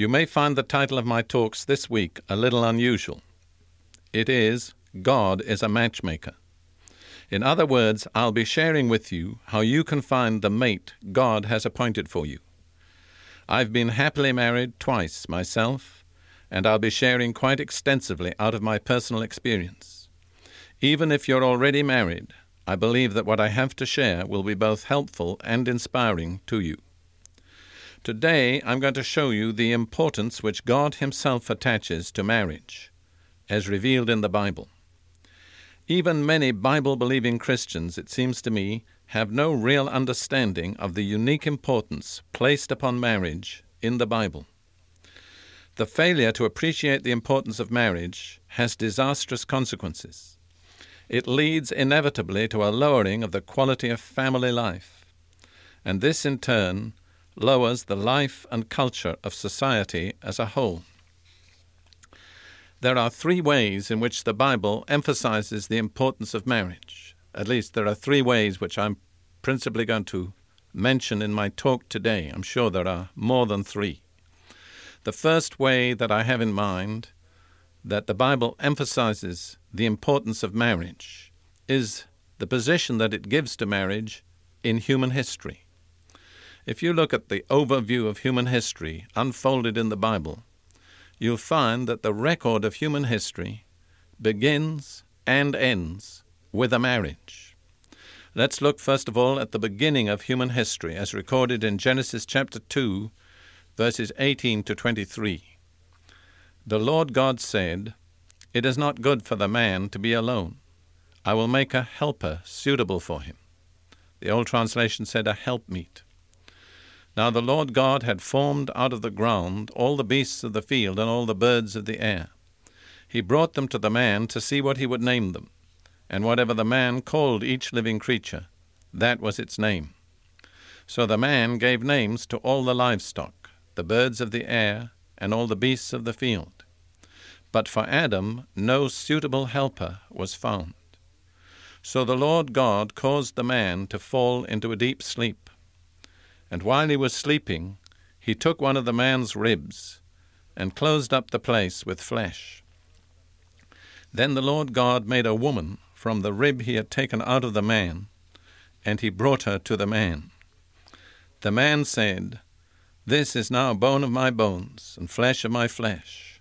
You may find the title of my talks this week a little unusual. It is God is a Matchmaker. In other words, I'll be sharing with you how you can find the mate God has appointed for you. I've been happily married twice myself, and I'll be sharing quite extensively out of my personal experience. Even if you're already married, I believe that what I have to share will be both helpful and inspiring to you. Today I'm going to show you the importance which God Himself attaches to marriage, as revealed in the Bible. Even many Bible believing Christians, it seems to me, have no real understanding of the unique importance placed upon marriage in the Bible. The failure to appreciate the importance of marriage has disastrous consequences. It leads inevitably to a lowering of the quality of family life, and this in turn lowers the life and culture of society as a whole. There are three ways in which the Bible emphasizes the importance of marriage. At least there are three ways which I'm principally going to mention in my talk today. I'm sure there are more than three. The first way that I have in mind that the Bible emphasizes the importance of marriage is the position that it gives to marriage in human history. If you look at the overview of human history unfolded in the Bible, you'll find that the record of human history begins and ends with a marriage. Let's look first of all at the beginning of human history as recorded in Genesis chapter 2, verses 18 to 23. The Lord God said, It is not good for the man to be alone. I will make a helper suitable for him. The old translation said a helpmeet. Now the Lord God had formed out of the ground all the beasts of the field and all the birds of the air. He brought them to the man to see what he would name them. And whatever the man called each living creature, that was its name. So the man gave names to all the livestock, the birds of the air, and all the beasts of the field. But for Adam no suitable helper was found. So the Lord God caused the man to fall into a deep sleep. And while he was sleeping, he took one of the man's ribs and closed up the place with flesh. Then the Lord God made a woman from the rib he had taken out of the man, and he brought her to the man. The man said, This is now bone of my bones and flesh of my flesh.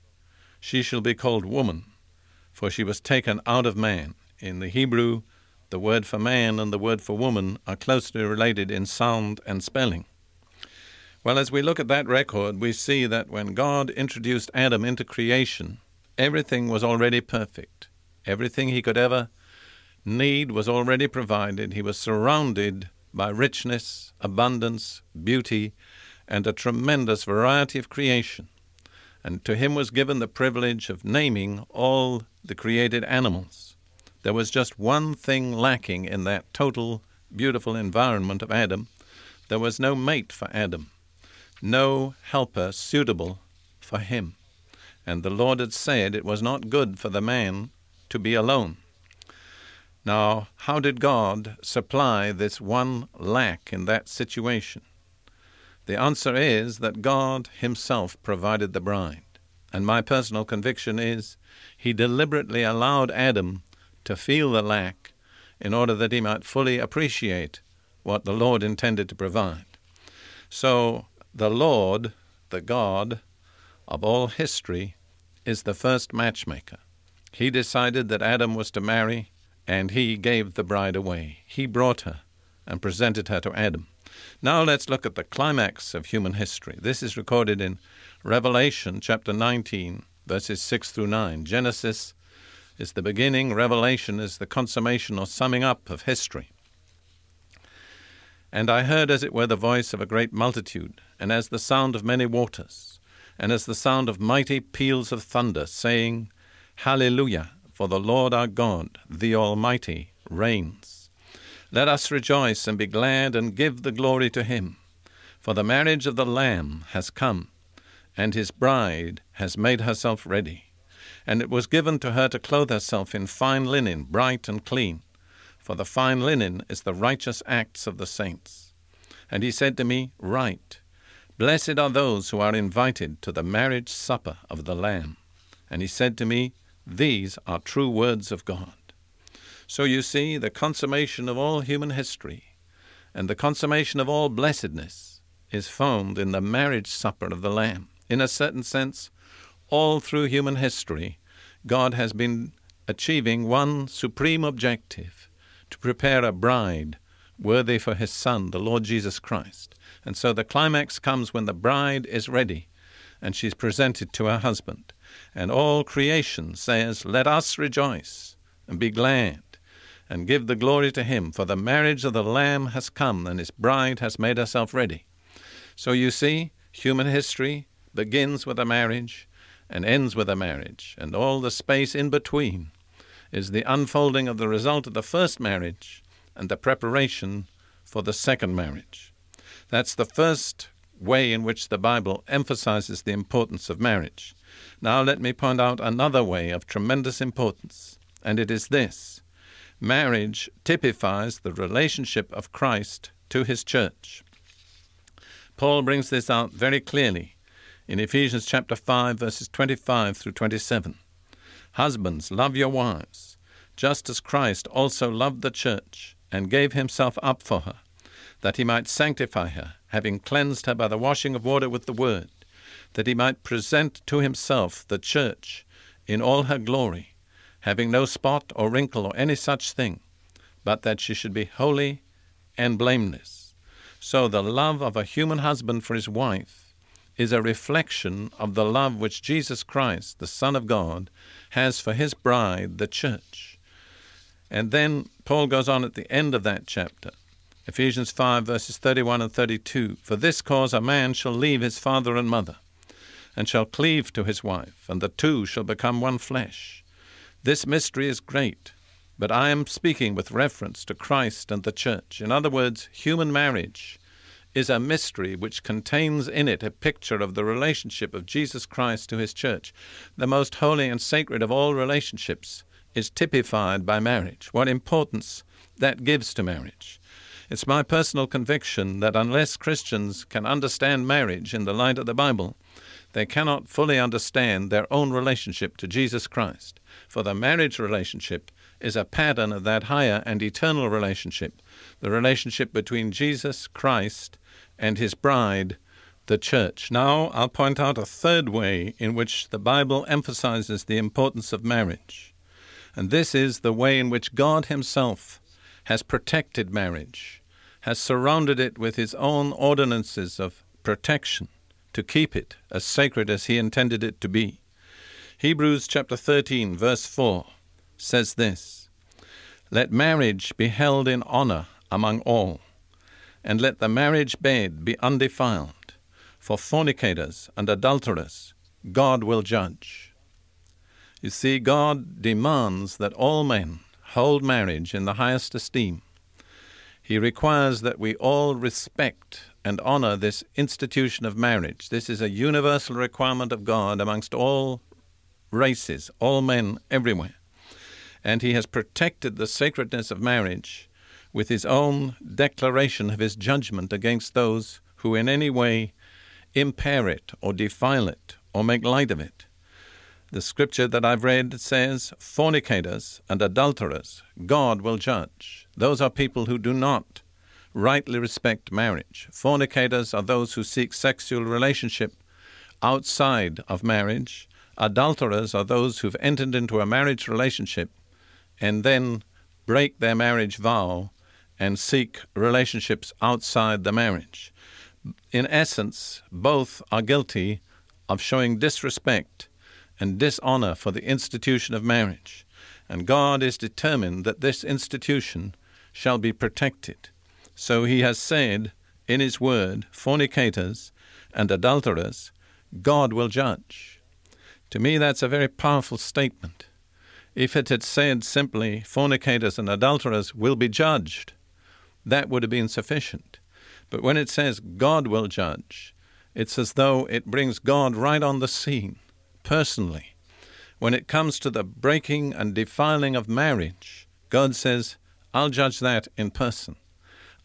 She shall be called woman, for she was taken out of man. In the Hebrew, the word for man and the word for woman are closely related in sound and spelling. Well, as we look at that record, we see that when God introduced Adam into creation, everything was already perfect. Everything he could ever need was already provided. He was surrounded by richness, abundance, beauty, and a tremendous variety of creation. And to him was given the privilege of naming all the created animals. There was just one thing lacking in that total, beautiful environment of Adam. There was no mate for Adam, no helper suitable for him. And the Lord had said it was not good for the man to be alone. Now, how did God supply this one lack in that situation? The answer is that God Himself provided the bride. And my personal conviction is He deliberately allowed Adam to feel the lack in order that he might fully appreciate what the Lord intended to provide. So, the Lord, the God of all history, is the first matchmaker. He decided that Adam was to marry, and he gave the bride away. He brought her and presented her to Adam. Now let's look at the climax of human history. This is recorded in Revelation chapter 19, verses 6 through 9. Genesis is the beginning, Revelation is the consummation or summing up of history. And I heard as it were the voice of a great multitude, and as the sound of many waters, and as the sound of mighty peals of thunder, saying, Hallelujah, for the Lord our God, the Almighty, reigns. Let us rejoice and be glad and give the glory to him. For the marriage of the Lamb has come, and his bride has made herself ready. And it was given to her to clothe herself in fine linen, bright and clean, for the fine linen is the righteous acts of the saints. And he said to me, Write, Blessed are those who are invited to the marriage supper of the Lamb. And he said to me, These are true words of God. So you see, the consummation of all human history and the consummation of all blessedness is found in the marriage supper of the Lamb. In a certain sense, all through human history, God has been achieving one supreme objective to prepare a bride worthy for his Son, the Lord Jesus Christ. And so the climax comes when the bride is ready and she's presented to her husband. And all creation says, Let us rejoice and be glad and give the glory to him, for the marriage of the Lamb has come and his bride has made herself ready. So you see, human history begins with a marriage and ends with a marriage, and all the space in between is the unfolding of the result of the first marriage and the preparation for the second marriage. That's the first way in which the Bible emphasizes the importance of marriage. Now, let me point out another way of tremendous importance, and it is this marriage typifies the relationship of Christ to his church. Paul brings this out very clearly in Ephesians chapter 5 verses 25 through 27. Husbands, love your wives, just as Christ also loved the church and gave himself up for her, that he might sanctify her, having cleansed her by the washing of water with the word, that he might present to himself the church in all her glory, having no spot or wrinkle or any such thing, but that she should be holy and blameless. So the love of a human husband for his wife is a reflection of the love which Jesus Christ, the Son of God, has for his bride, the church. And then Paul goes on at the end of that chapter, Ephesians 5, verses 31 and 32 For this cause a man shall leave his father and mother, and shall cleave to his wife, and the two shall become one flesh. This mystery is great, but I am speaking with reference to Christ and the church. In other words, human marriage is a mystery which contains in it a picture of the relationship of Jesus Christ to his church. The most holy and sacred of all relationships is typified by marriage. What importance that gives to marriage. It's my personal conviction that unless Christians can understand marriage in the light of the Bible, they cannot fully understand their own relationship to Jesus Christ. For the marriage relationship is a pattern of that higher and eternal relationship, the relationship between Jesus Christ and his bride, the church. Now, I'll point out a third way in which the Bible emphasizes the importance of marriage. And this is the way in which God Himself has protected marriage, has surrounded it with His own ordinances of protection to keep it as sacred as He intended it to be. Hebrews chapter 13, verse 4 says this Let marriage be held in honor among all and let the marriage bed be undefiled. For fornicators and adulterers, God will judge. You see, God demands that all men hold marriage in the highest esteem. He requires that we all respect and honor this institution of marriage. This is a universal requirement of God amongst all races, all men everywhere. And He has protected the sacredness of marriage with his own declaration of his judgment against those who in any way impair it or defile it or make light of it. The scripture that I've read says, Fornicators and adulterers, God will judge. Those are people who do not rightly respect marriage. Fornicators are those who seek sexual relationship outside of marriage. Adulterers are those who've entered into a marriage relationship and then break their marriage vow and seek relationships outside the marriage. In essence, both are guilty of showing disrespect and dishonor for the institution of marriage, and God is determined that this institution shall be protected. So he has said in his word, fornicators and adulterers, God will judge. To me, that's a very powerful statement. If it had said simply, fornicators and adulterers will be judged, that would have been sufficient. But when it says God will judge, it's as though it brings God right on the scene, personally. When it comes to the breaking and defiling of marriage, God says, I'll judge that in person.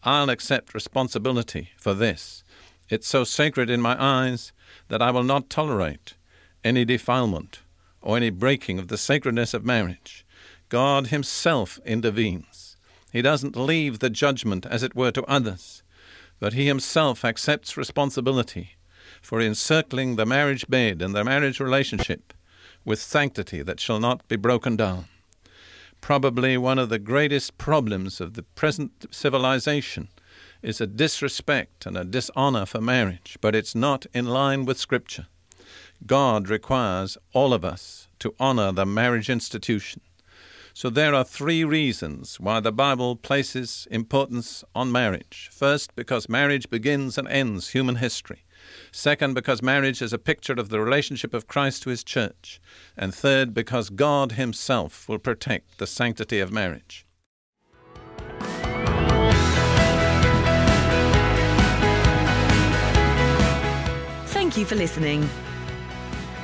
I'll accept responsibility for this. It's so sacred in my eyes that I will not tolerate any defilement or any breaking of the sacredness of marriage. God Himself intervenes. He doesn't leave the judgment, as it were, to others, but He Himself accepts responsibility for encircling the marriage bed and the marriage relationship with sanctity that shall not be broken down. Probably one of the greatest problems of the present civilization is a disrespect and a dishonor for marriage, but it's not in line with Scripture. God requires all of us to honor the marriage institution. So there are three reasons why the Bible places importance on marriage. First, because marriage begins and ends human history. Second, because marriage is a picture of the relationship of Christ to his church. And third, because God himself will protect the sanctity of marriage. Thank you for listening.